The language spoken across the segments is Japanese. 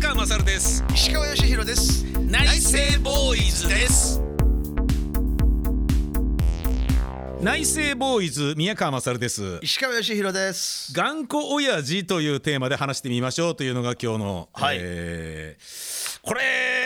川勝です。石川義弘です。内政ボーイズです。内政ボーイズ宮川勝です。石川義弘です。頑固親父というテーマで話してみましょうというのが今日の、はい。えーこれ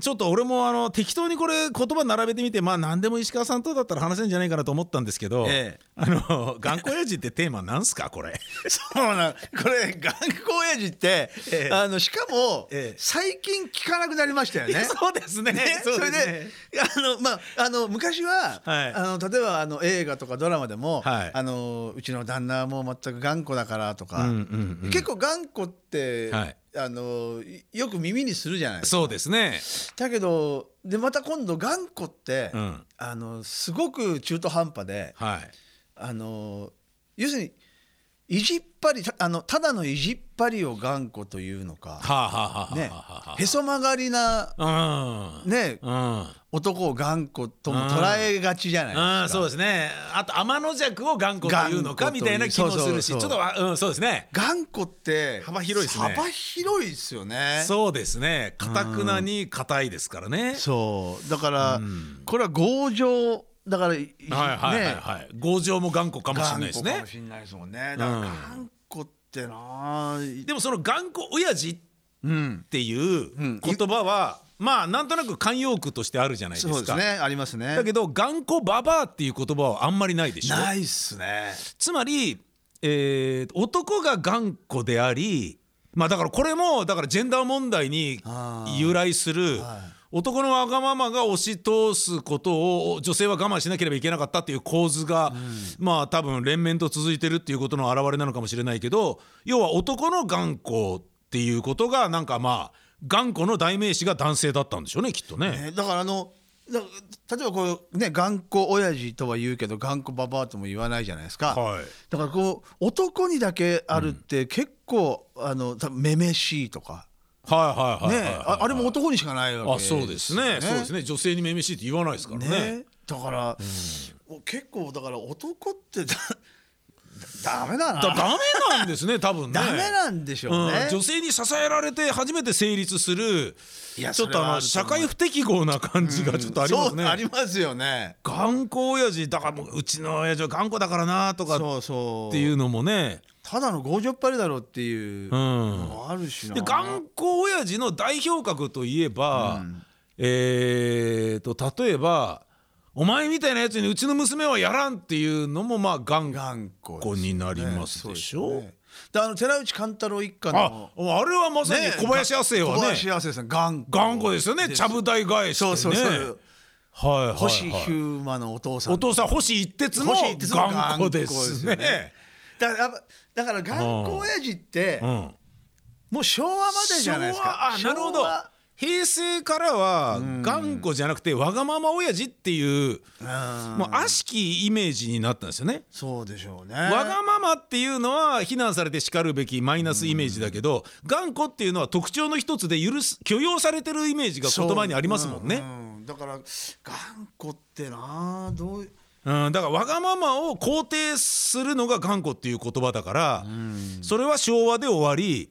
ちょっと俺もあの適当にこれ言葉並べてみてまあ何でも石川さんとだったら話せんじゃないかなと思ったんですけど、ええ。あの頑固親父ってテーマなんすかこれ？そうなんこれ頑固親父って、ええ。あのしかも、ええ。最近聞かなくなりましたよね。そうですね。ねそれであのまああの昔は、はい。あの例えばあの映画とかドラマでも、はい。あのうちの旦那はもう全く頑固だからとか、うんうんうん。結構頑固って、はい。あのよく耳にするじゃない。ですかそうですね。だけどでまた今度頑固って、うん。あのすごく中途半端ではい。あの要するに意地っ張りたあのただの意地っ張りを頑固というのか、はあはあはあねへそ曲がりなあね男を頑固とも捉えがちじゃないですか。あそうですね。あと天の弱を頑固というのかみたいな気もするしちょっとわうんそうですね。頑固って幅広いですね。幅広いですよね。そうですね。かたくなに硬いですからね。そう。だから、うん。これは強情だから、いはいはいはいはい。強情も頑固かもしれないですね。頑固かもしれないですもんね。だから頑固ってな、でもその頑固親父っうん、ていううん。言葉はまあなんとなく慣用句としてあるじゃないですか。そうですね。ありますね。だけど頑固ババアっていう言葉はあんまりないでしょ。ないっすね。つまり、えー男が頑固でありまあだからこれもだからジェンダー問題に由来するはい男のわがままが押し通すことを女性は我慢しなければいけなかったっていう構図が、まあ多分連綿と続いてるっていうことの表れなのかもしれないけど要は男の頑固っていうことがなんかまあ頑固の代名詞が男性だったんでしょうねきっとね。ねだからあのだ例えばこうね頑固親父とは言うけど頑固ババアとも言わないじゃないですか。はいだからこう男にだけあるって結構、あの多分めめしいとかはいはいはいねああれも男にしかないわけあそうですね。そうですね。女性にめめしいって言わないですからね。ねだから、結構だから男ってだダメだな。だダメなんですね多分ね。ダメなんでしょうね、うん、女性に支えられて初めて成立するちょっとあの社会不適合な感じがちょっとありますね、そうありますよね。頑固親父だからもううちの親父は頑固だからなとかっそうそうていうのもねただの強情っぱりだろうっていうのもあるしな、で頑固親父の代表格といえば、えー、と例えば「お前みたいなやつにうちの娘はやらん」っていうのもまあ頑頑固固になりますでしょ？であの寺内貫太郎一家あのあれはまさに小林亜生はね。小林亜生さん頑固頑固ですよね。ちゃぶ台返してね。星ヒューマのお父さん。お父さん星一徹も頑固ですねだからだから頑固親父ってうん。もう昭和までじゃないですか。昭和あなるほど。昭和平成からは頑固じゃなくてわがまま親父っていううん。もう悪しきイメージになったんですよね。そうでしょうね。わがままっていうのは非難されてしかるべきマイナスイメージだけど頑固っていうのは特徴の一つで許す許容されてるイメージが言葉にありますもんね。だから頑固ってなどううん、だからわがままを肯定するのが頑固っていう言葉だから、それは昭和で終わり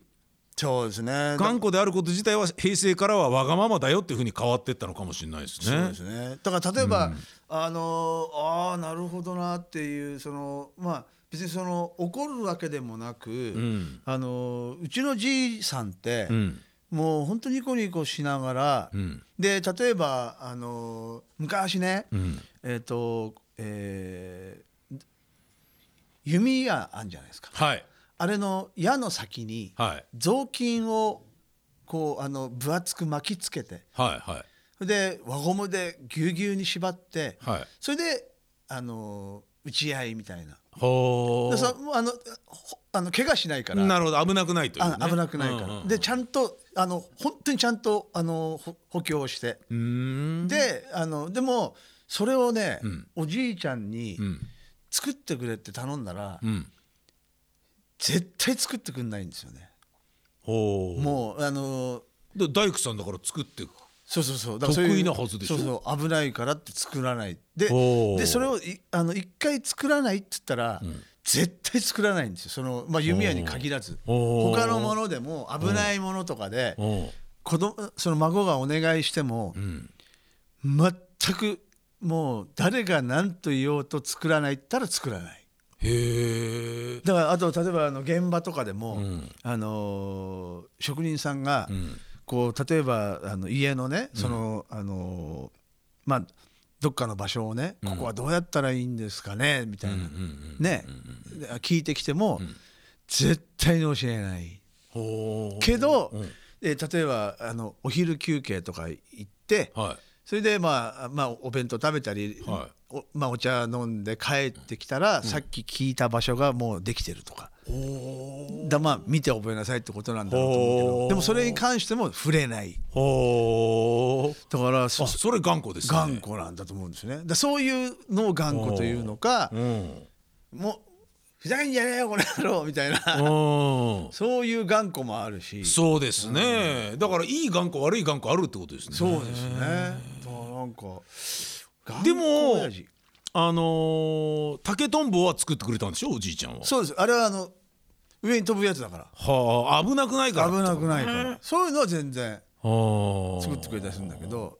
そうですね。頑固であること自体は平成からはわがままだよっていうふうに変わっていったのかもしれないですね。そうで。すね。だから例えば、あのああなるほどなっていうそのまあ別にその怒るわけでもなく、ん。あのうちのじいさんって、うん。もう本当ニコニコしながら、ん。で例えばあの昔ね、ん。えっ、と、えー弓矢あんじゃないですか。はい。あれの矢の先にはい。雑巾をこうあの分厚く巻きつけてはいはい。で輪ゴムでぎゅうぎゅうに縛って、はい。それであの打ち合いみたいな。ほでそもうあのほあの怪我しないから。なるほど。危なくないという、ね、あ危なくないから、うんうんでちゃんとあの本当にちゃんとあのほ補強して、であのでもそれをね、ん。おじいちゃんにうん。作ってくれって頼んだら、うん。絶対作ってくんないんですよね。もうあので大工さんだから作ってそうそうそう。だから得意なはずでしょ？そうそう危ないからって作らない。ででそれをいあの一回作らないって言ったら、絶対作らないんですよ。その、まあ、弓矢に限らず。他のものでも危ないものとかで子供その孫がお願いしてもうん。全くもう誰が何と言おうと作らないったら作らない。へえだからあと例えばあの現場とかでも、ん。あのー職人さんが、ん。こう例えばあの家のねその、あのーまあどっかの場所をね、ここはどうやったらいいんですかねみたいな、ね、で聞いてきても、絶対に教えない。けど、うん。え例えばあのお昼休憩とか行って、はいそれでまあ、まあ、お弁当食べたり、はおまあ、お茶飲んで帰ってきたら、さっき聞いた場所がもうできてるとか。だまあ見て覚えなさいってことなんだろうと思うけど。でもそれに関しても触れない。だからそあそれ頑固ですね。頑固なんだと思うんですね。だそういうのを頑固というのかうん。もうふざけんじゃねえよこの野郎みたいな。うん。そういう頑固もあるし。そうですね。だからいい頑固悪い頑固あるってことですね。そうですねなんかでもあのー竹とんぼは作ってくれたんでしょ？おじいちゃんは。そうです。あれはあの上に飛ぶやつだから。はあ危なくないから。危なくないから。そういうのは全然はあ。作ってくれたりするんだけど。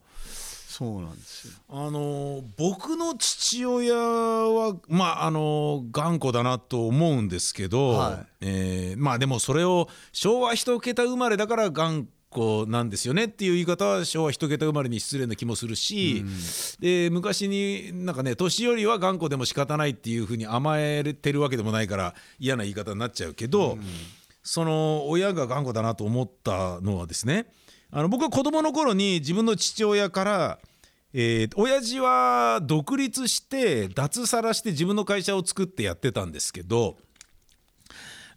そうなんですよ。あのー僕の父親はまああのー頑固だなと思うんですけど、はい。えーまあでもそれを昭和一桁生まれだから頑固なんですよねっていう言い方は昭和一桁生まれに失礼な気もするし、で昔になんかね年寄りは頑固でも仕方ないっていうふうに甘えてるわけでもないから嫌な言い方になっちゃうけど、その親が頑固だなと思ったのはですねあの僕は子供の頃に自分の父親からえー、親父は独立して脱サラして自分の会社を作ってやってたんですけど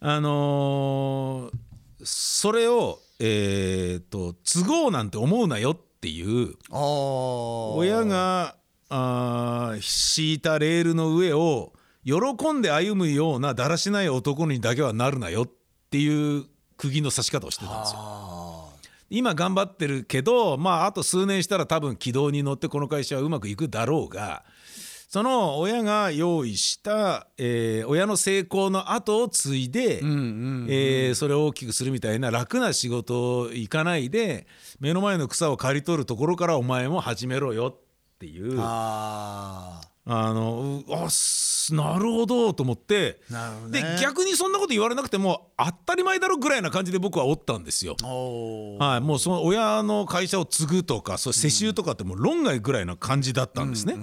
あのーそれを、えー、と都合なんて思うなよっていう親があー敷いたレールの上を喜んで歩むようなだらしない男にだけはなるなよっていう釘の刺し方をしてたんですよ。あ今頑張ってるけどまああと数年したら多分軌道に乗ってこの会社はうまくいくだろうがその親が用意した、えー親の成功の後を継いで、えーそれを大きくするみたいな楽な仕事行かないで目の前の草を刈り取るところからお前も始めろよっていうああのうあすなるほどと思って。あなるほどでね逆にそんなこと言われなくても当たり前だろぐらいな感じで僕はおったんですよ。はい、もうその親の会社を継ぐとかそう世襲とかってもう論外ぐらいな感じだったんですね。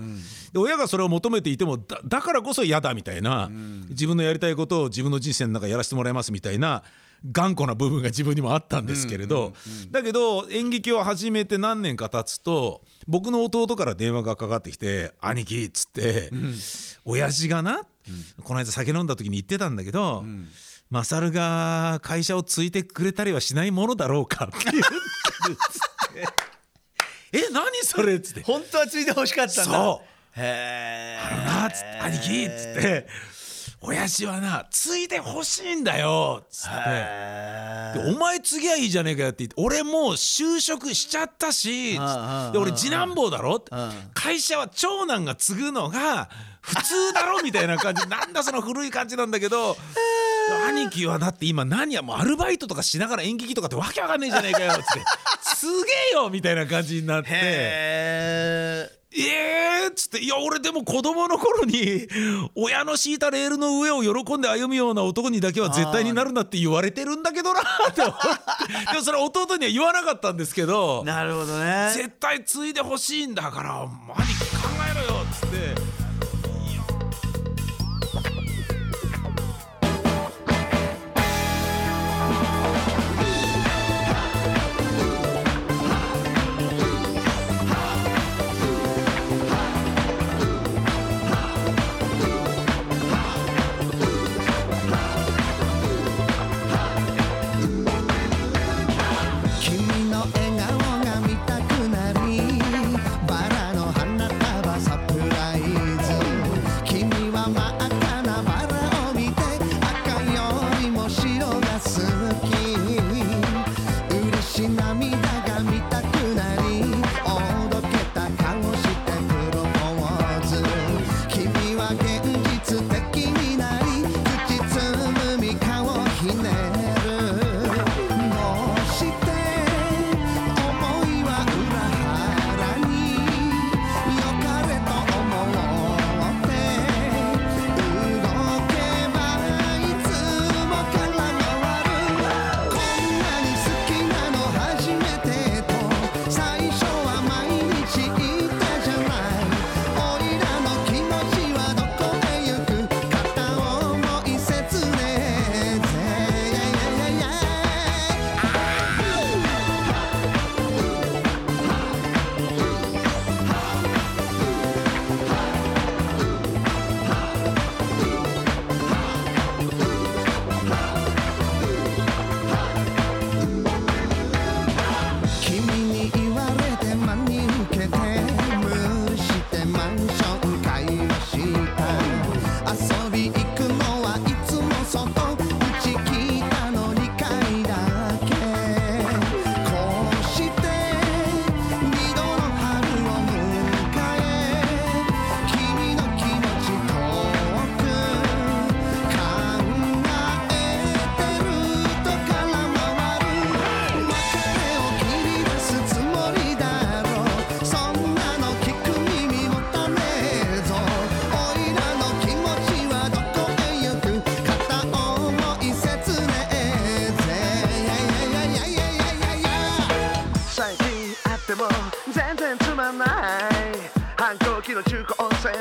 で親がそれを求めていてもだだからこそ嫌だみたいな、自分のやりたいことを自分の人生の中やらせてもらいますみたいな頑固な部分が自分にもあったんですけれど、だけど演劇を始めて何年か経つと僕の弟から電話がかかってきて「兄貴」っつって、親父がな、この間酒飲んだ時に言ってたんだけど、マサルが会社を継いでくれたりはしないものだろうかって言ってるっつって「え何それ?」っつって。本当はついて欲しかっ「たんだ。そう。へえあのな」っつって「兄貴」っつって「親父はな継いでほしいんだよ」っつって。でお前次はいいじゃねえかよって言って俺もう就職しちゃったしで俺次男坊だろ？ってあ会社は長男が継ぐのが普通だろ？みたいな感じ。なんだその古い感じなんだけど 兄貴はだって今何やもうアルバイトとかしながら演劇とかってわけわかんねえじゃねえかよっつって。すげえよみたいな感じになって。へええーっつって。いや俺でも子供の頃に親の敷いたレールの上を喜んで歩むような男にだけは絶対になるなって言われてるんだけどなって思って。でもそれは弟には言わなかったんですけど。なるほどね。絶対継いでほしいんだから兄貴考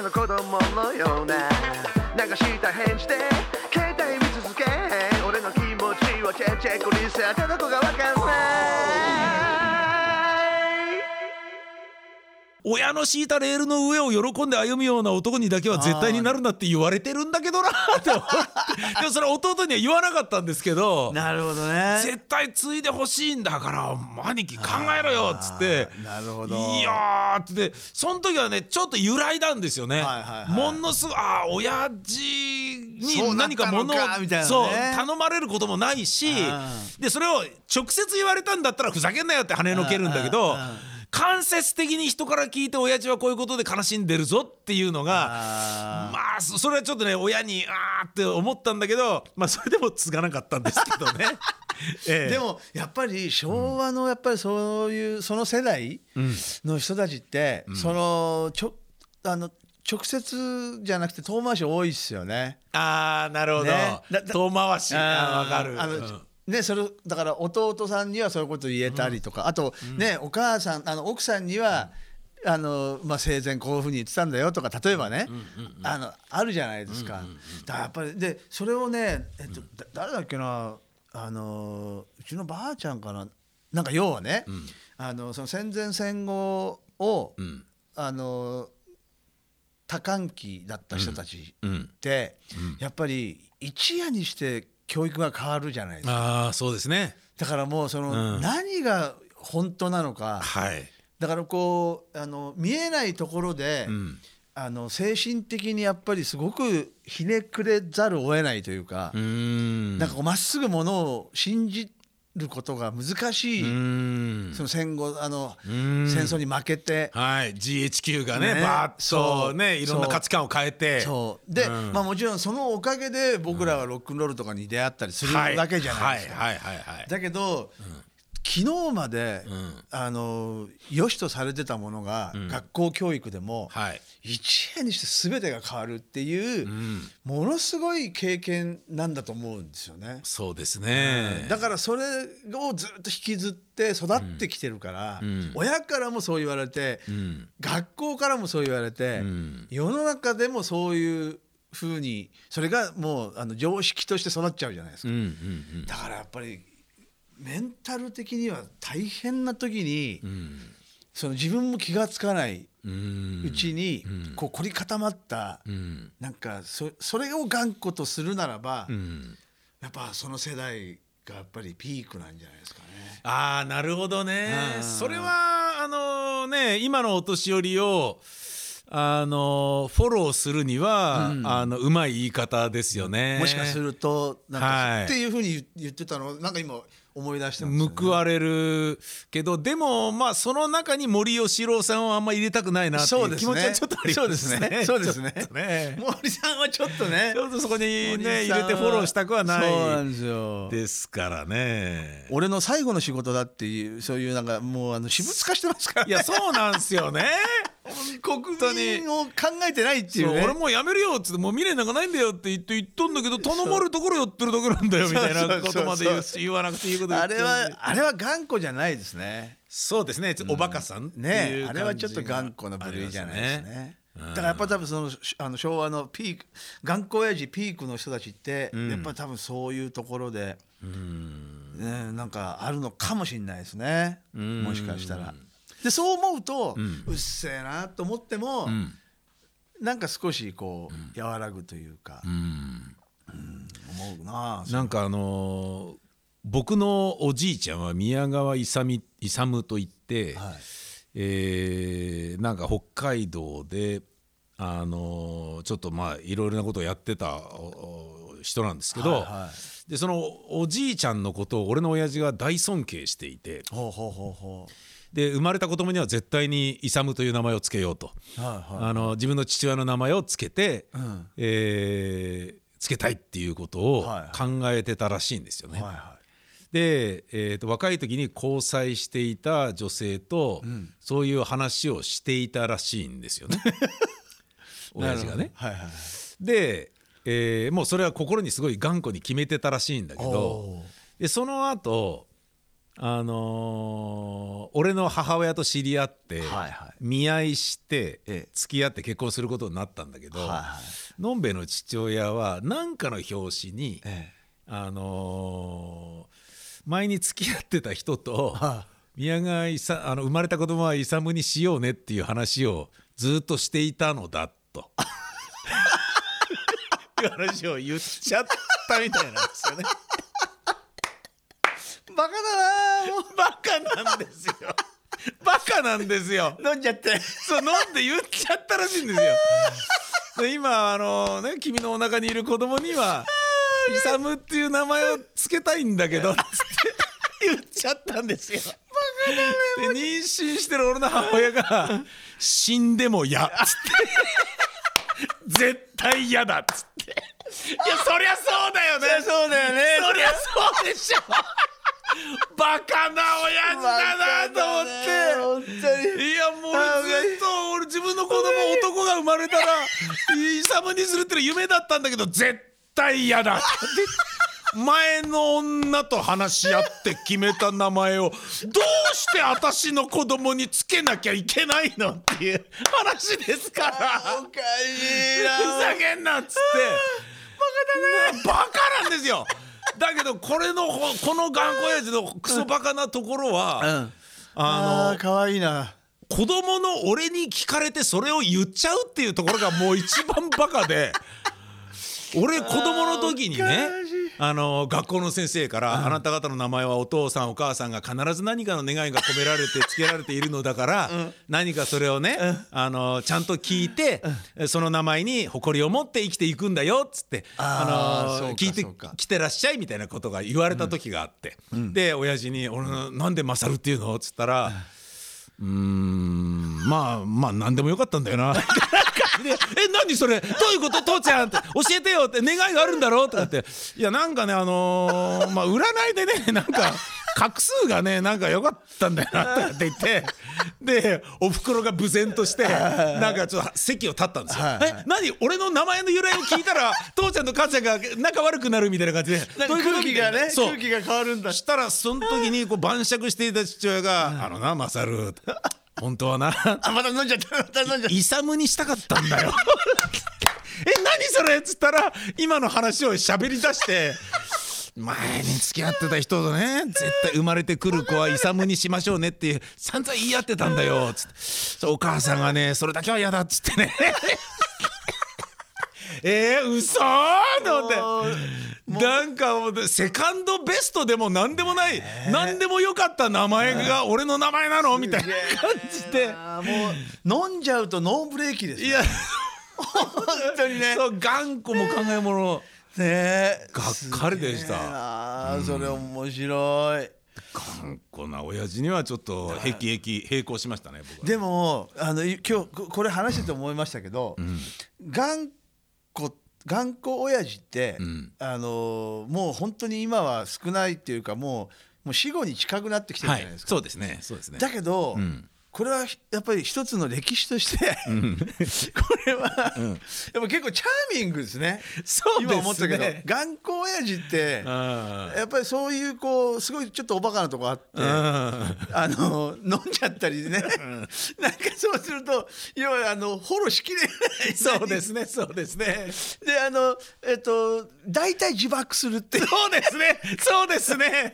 中高生の子供のような流した返事で携帯見続け。俺の気持ちはチェックチェックにさってどこが親の敷いたレールの上を喜んで歩むような男にだけは絶対になるなって言われてるんだけどなって思って。でもそれは弟には言わなかったんですけど。なるほどね。絶対継いでほしいんだから兄貴考えろよっつって。なるほど。いやーって。その時はねちょっと揺らいだんですよね、はいはいはいものすごいあー親父に何か物をかみたいなね。そう頼まれることもないしでそれを直接言われたんだったらふざけんなよって跳ねのけるんだけど間接的に人から聞いて親父はこういうことで悲しんでるぞっていうのがあまあそそれはちょっとね親にあーって思ったんだけどまあそれでも継がなかったんですけどね。ええ。でもやっぱり昭和のやっぱりそういうその世代の人たちって、そのちょあの直接じゃなくて遠回し多いっすよね。あーなるほど、ね。遠回し。わかる。あの、うんね、それだから弟さんにはそういうこと言えたりとか、あとね、お母さんあの奥さんには、あのまあ、生前こういうふうに言ってたんだよとか例えばね、あのあるじゃないですか。だからやっぱりでそれをね、えっと、だ誰だっけなあのうちのばあちゃんかななんか要はね、あのその戦前戦後を、ん。あの多感期だった人たちうん。って、やっぱり一夜にして教育が変わるじゃないですか。ああそうですね。だからもうその、うん。何が本当なのか。はい、だからこうあの見えないところで、うん。あの精神的にやっぱりすごくひねくれざるを得ないというか。う、ーん。なんかまっすぐものを信じることが難しい、その戦後あのん。戦争に負けて。はい。GHQ がねね。バーッとそう。ねいろんな価値観を変えて。そう。で、うん。まあもちろんそのおかげで僕らはロックンロールとかに出会ったりするはいわけじゃないですか。はい。はい。はい。はい。だけど、昨日まで、ん。あの良しとされてたものが、学校教育でも、はい一夜にして全てが変わるっていう、んものすごい経験なんだと思うんですよね。そうですね。だからそれをずっと引きずって育ってきてるから、ん。親からもそう言われて、ん。学校からもそう言われて、ん。世の中でもそういうふうにそれがもうあの常識として育っちゃうじゃないですか。うんうんだからやっぱりメンタル的には大変な時に、うん。その自分も気が付かないうちに、こう凝り固まった、うん。なんかそそれを頑固とするならば、うん。やっぱその世代がやっぱりピークなんじゃないですかね。ああなるほどね。うん。それはあのね今のお年寄りをあのフォローするには、あのうまい言い方ですよね。もしかするとなんか、はい。っていうふうに言ってたのなんか今思い出したんですよ、ね。報われるけどでもまあその中に森喜朗さんをあんま入れたくないなっていう気そうですね持ちはちょっとありますね。そうですね ちょっとね森さんはちょっとねちょっとそこにね入れてフォローしたくはなそうなんいですよ。ですからね。俺の最後の仕事だっていうそういうなんかもうあの私物化してますから、いやそうなんですよね。国民を考えてないっていうね。そう俺もうやめるよっつってもう未練なんかないんだよって言って言っとんだけど頼まれるところやってるだけなんだよみたいなことまで言わなくていいことあれはあれは頑固じゃないですね。そうですね。おバカさんうねあれはちょっと頑固な部類じゃないですね。だからやっぱ多分そのしあの昭和のピーク頑固親父ピークの人たちって、やっぱ多分そういうところで、ね、なんかあるのかもしれないですね、もしかしたら。でそう思うと、うっせえなと思っても、なんか少しこう和らぐというか、うん。思うななんかあのー僕のおじいちゃんは宮川勇勇といって、はい。えーなんか北海道であのーちょっとまあいろいろなことをやってた人なんですけど、はいはでそのおじいちゃんのことを俺の親父が大尊敬していてほうほうほうほで生まれた子供には絶対に勇という名前を付けようと、うはいはあの自分の父親の名前を付けて、ん。えー付けたいっていうことをはい考えてたらしいんですよね。いはい。はで、えー、と若い時に交際していた女性と、そういう話をしていたらしいんですよね。親父がね。はいはいはい。で、えーもうそれは心にすごい頑固に決めてたらしいんだけどおでその後あのー俺の母親と知り合って、はいはい。見合いしてええ。付き合って結婚することになったんだけど、はいはい。のんべえの父親は何かの表紙に、え。あのー前に付き合ってた人と は宮川いさあの生まれた子供は勇にしようねっていう話をずっとしていたのだと。いう話を言っちゃったみたいなんですよね。バカだなもバカなんですよ。バカなんですよ。う飲んじゃってそう飲んで言っちゃったらしいんですよ。で今あのね君のお腹にいる子供にはイサムっていう名前をつけたいんだけどちゃったんですよ。で妊娠してる俺の母親が死んでも嫌っつって絶対嫌だっつって。いやそりゃそうだよね。そうだよね。そりゃそうでしょ。バカな親父だなと思って。本当に。いやもう俺ずっと俺自分の子供男が生まれたらイサムにするっての夢だったんだけど絶対嫌だ。って前の女と話し合って決めた名前をどうして私の子供につけなきゃいけないのっていう話ですから。おかしいな。ふざけんなっつって。バカだね。バカなんですよ。だけどこれのほこの頑固親父のクソバカなところは、うん。あのかわいいな。子供の俺に聞かれてそれを言っちゃうっていうところがもう一番バカで俺子供の時にねあの学校の先生から、あなた方の名前はお父さんお母さんが必ず何かの願いが込められて付けられているのだから、何かそれをね、あのちゃんと聞いて、その名前に誇りを持って生きていくんだよっつってあーそうかの聞いてそうか。来てらっしゃいみたいなことが言われた時があって、で親父に「俺のなんで勝るっていうの?」っつったら「うん。まあまあ何でもよかったんだよな」でえ何それ？どういうこと？父ちゃん」って「教えてよ」って「願いがあるんだろ?」とかって「いやなんかねあのーまあ占いでねなんか画数がねなんか良かったんだよな」って言って でおふくろが無然としてなんかちょっと席を立ったんですよ。え何？俺の名前の由来を聞いたら 父ちゃんと母ちゃんが仲悪くなるみたいな感じで 空気がね空気が変わるんだ。したらその時にこう晩酌していた父親が「あのなマサル本当はな。あまた飲んじゃったまた飲んじゃった。イサムにしたかったんだよ」え何それ？っつったら今の話を喋り出して。前に付き合ってた人とね絶対生まれてくる子はイサムにしましょうねって散々言い合ってたんだよつって。お母さんがねそれだけは嫌だっつってね。えー、嘘？と思って。なんかもうセカンドベストでも何でもない、何でもよかった名前が俺の名前なの？みたいな感じで。もう飲んじゃうとノーブレーキですいや。本当にね。そう頑固も考えものね。えがっかりでした。それ面白い。頑固な親父にはちょっとへきへき並行しましたね僕は。でもあのい今日ここれ話してて思いましたけど、頑固頑固親父って、ん。あのもう本当に今は少ないっていうかもうもう死後に近くなってきてるはいじゃないですか。そうですねそうですね。だけど、んこれはやっぱり一つの歴史として、これは、やっぱ結構チャーミングですね。そうですね。今思ったけど頑固親父ってうんやっぱりそういうこうすごいちょっとおバカなとこあって。うんあの飲んじゃったりね、なんかそうすると要はあのフォローしきれないそうですねそうですね。であのえっと大体自爆するってそうですね。そうですね。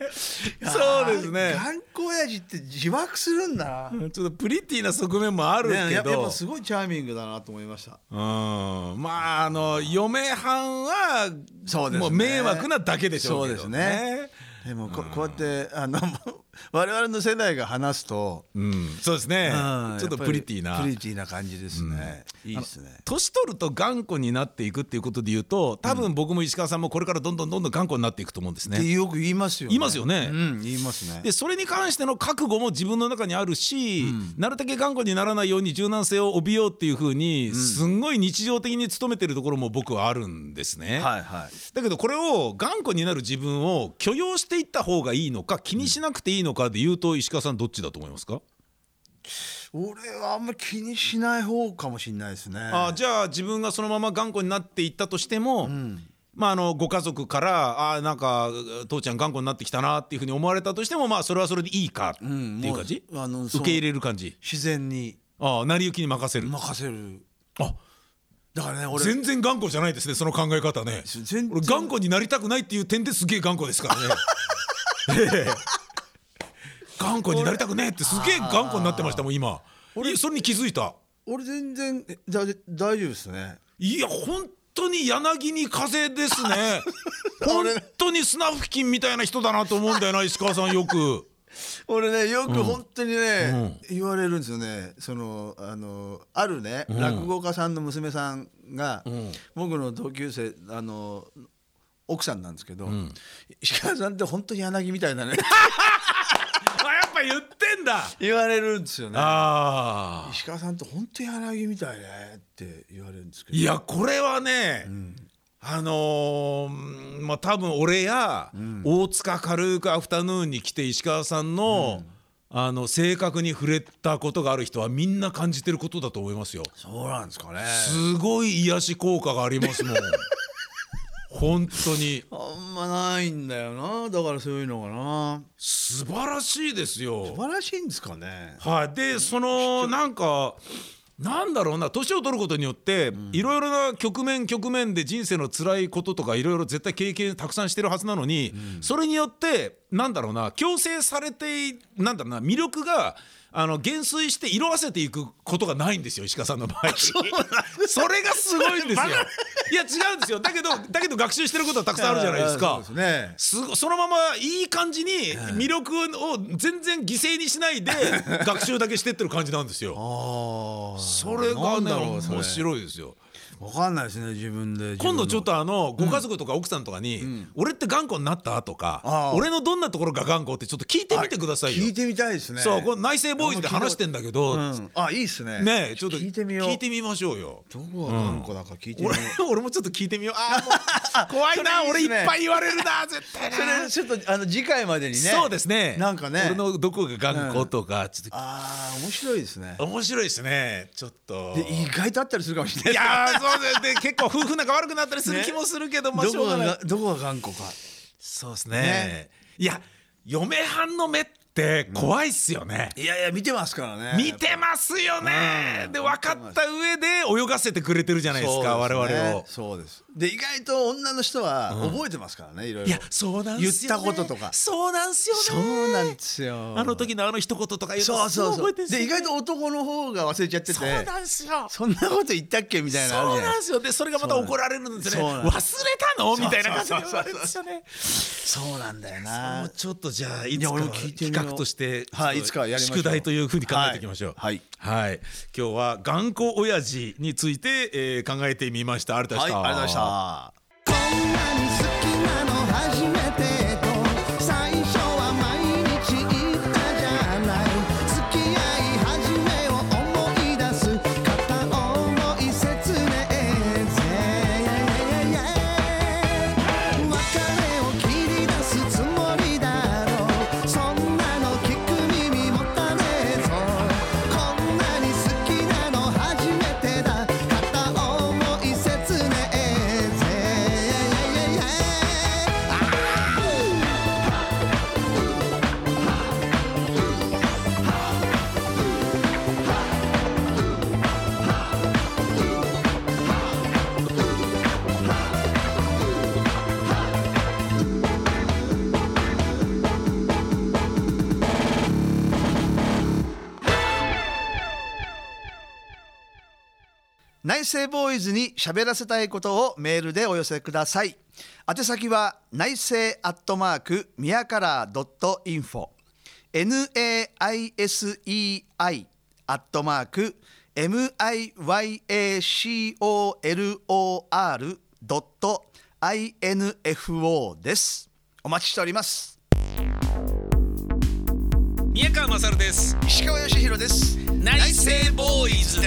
そうですね。頑固親父って自爆するんだな、とプリティな側面もあるね、けやっぱやっどぱすごいチャーミングだなと思いました。うん。まああの嫁はんはそうですね。もう迷惑なだけでしょうけどそうですね。でもここうやってあの我々の世代が話すと、うん。そうですね。うん。ちょっとプリティな。やっぱりプリティな感じですね、いいですね。年取ると頑固になっていくっていうことで言うと多分僕も石川さんもこれからどんどんどんどん頑固になっていくと思うんですってね。よく言いますよね。言いますよね。うん言いますね。でそれに関しての覚悟も自分の中にあるし、なるだけ頑固にならないように柔軟性を帯びようっていうふうに、すんごい日常的に努めてるところも僕はあるんですね。はいはい。だけどこれを頑固になる自分を許容していった方がいいのか気にしなくていいのかで言うと石川さんどっちだと思いますか、俺はあんまり気にしない方かもしれないですね。あじゃあ自分がそのまま頑固になっていったとしても、まあ、あのご家族からあーなんか父ちゃん頑固になってきたなっていうふうに思われたとしてもまあそれはそれでいいかっていう感じ、もうあの受け入れる感じ？自然に。ああ成り行きに任せる、任せる。あ。だからね俺。全然頑固じゃないですねその考え方ね。全然。俺頑固になりたくないっていう点ですげえ頑固ですからね。ええ頑固になりたくねえってすげえ頑固になってましたもん今。いやそれに気づいた？俺全然大丈夫ですね。いや本当に柳に風ですね。本当にスナフキンみたいな人だなと思うんだよな石川さんよく。俺ねよく本当にね、言われるんですよね。そのあのあるね、落語家さんの娘さんが、僕の同級生あの奥さんなんですけど、石川さんって本当に柳みたいだね だ。言われるんですよね。ああ。石川さんって本当に柳みたいねって言われるんですけど。いやこれはね、あのーまあ多分俺や、大塚軽くアフタヌーンに来て石川さんの、あの性格に触れたことがある人はみんな感じてることだと思いますよ。そうなんですかね。すごい癒し効果がありますもん。本当に。あんまないんだよな。だからそういうのがな。素晴らしいですよ。素。晴らしいんですかね。はい、でそのなんかなんだろうな。年を取ることによっていろいろな局面局面で人生の辛いこととかいろいろ絶対経験たくさんしてるはずなのに、それによってなんだろうな。強制されてなんだろうな。魅力があの減衰して色あせていくことがないんですよ石川さんの場合。それがすごいんですよ。いや違うんですよ。だけどだけど学習してることはたくさんあるじゃないですか。そうですね。すごそのままいい感じに魅力を全然犠牲にしないで 学習だけしてってる感じなんですよ。ああそれがねなんだろう面白いですよ。わかんないですね自分で。今度ちょっととあのご家族とか奥さんとかに「俺って頑固になった?」とかああ「俺のどんなところが頑固?」ってちょっと聞いてみてくださいよ。聞い。てみたいですね。そうこれ内政ボーイズで話してんだけどうん。あいいっすね。ねえちょっと聞いてみよう。聞いてみましょうよ。どこが頑固だか聞いてみよ俺う。俺もちょっと聞いてみよう。あーもう 怖いなね。俺いっぱい言われるな絶対そなれちょっとあの次回までにね。そうですね。なんかね。俺のどこが頑固とかちょっと。ああ面白いですね。面白いですね。ちょっと。で意外とあったりするかもしれない。いやーそうで結構夫婦仲悪くなったりする気もするけど、まあしょうがない。がどこが頑固か。そうですね。ね。いや嫁はんの目って怖いっすよね、いやいや見てますからね。見てますよね、うん。で分かった上で泳がせてくれてるじゃないですか我々ねを。そうです。で意外と女の人は覚えてますからねいろいろ。いやそうなんすよ、ね、言ったこととか。そうなんすよね。そうなんですよ。あの時のあの一言とか言うそうのそうそう。で意外と男の方が忘れちゃっててそうなんすよ。そんなこと言ったっけみたいなそうなんですよ。でそれがまた怒られるんですよね忘れたの？みたいな感じで言われるんですよね。そうなんだよもなうちょっとじゃあいつか企画としてはい宿題というふうに考えていきましょう。はい。はい。今日は頑固親父について、えー考えてみました。ありがとうごはいざいました、ありがとうございました。こんなに好きなの初めて内政ボーイズに喋らせたいことをメールでお寄せください。宛先は内政アットマークミヤカラードットインフォ。NAISEI アットマーク MIYACOLOR ドット INFO です。お待ちしております。宮川勝です。石川義弘です。内政ボーイズ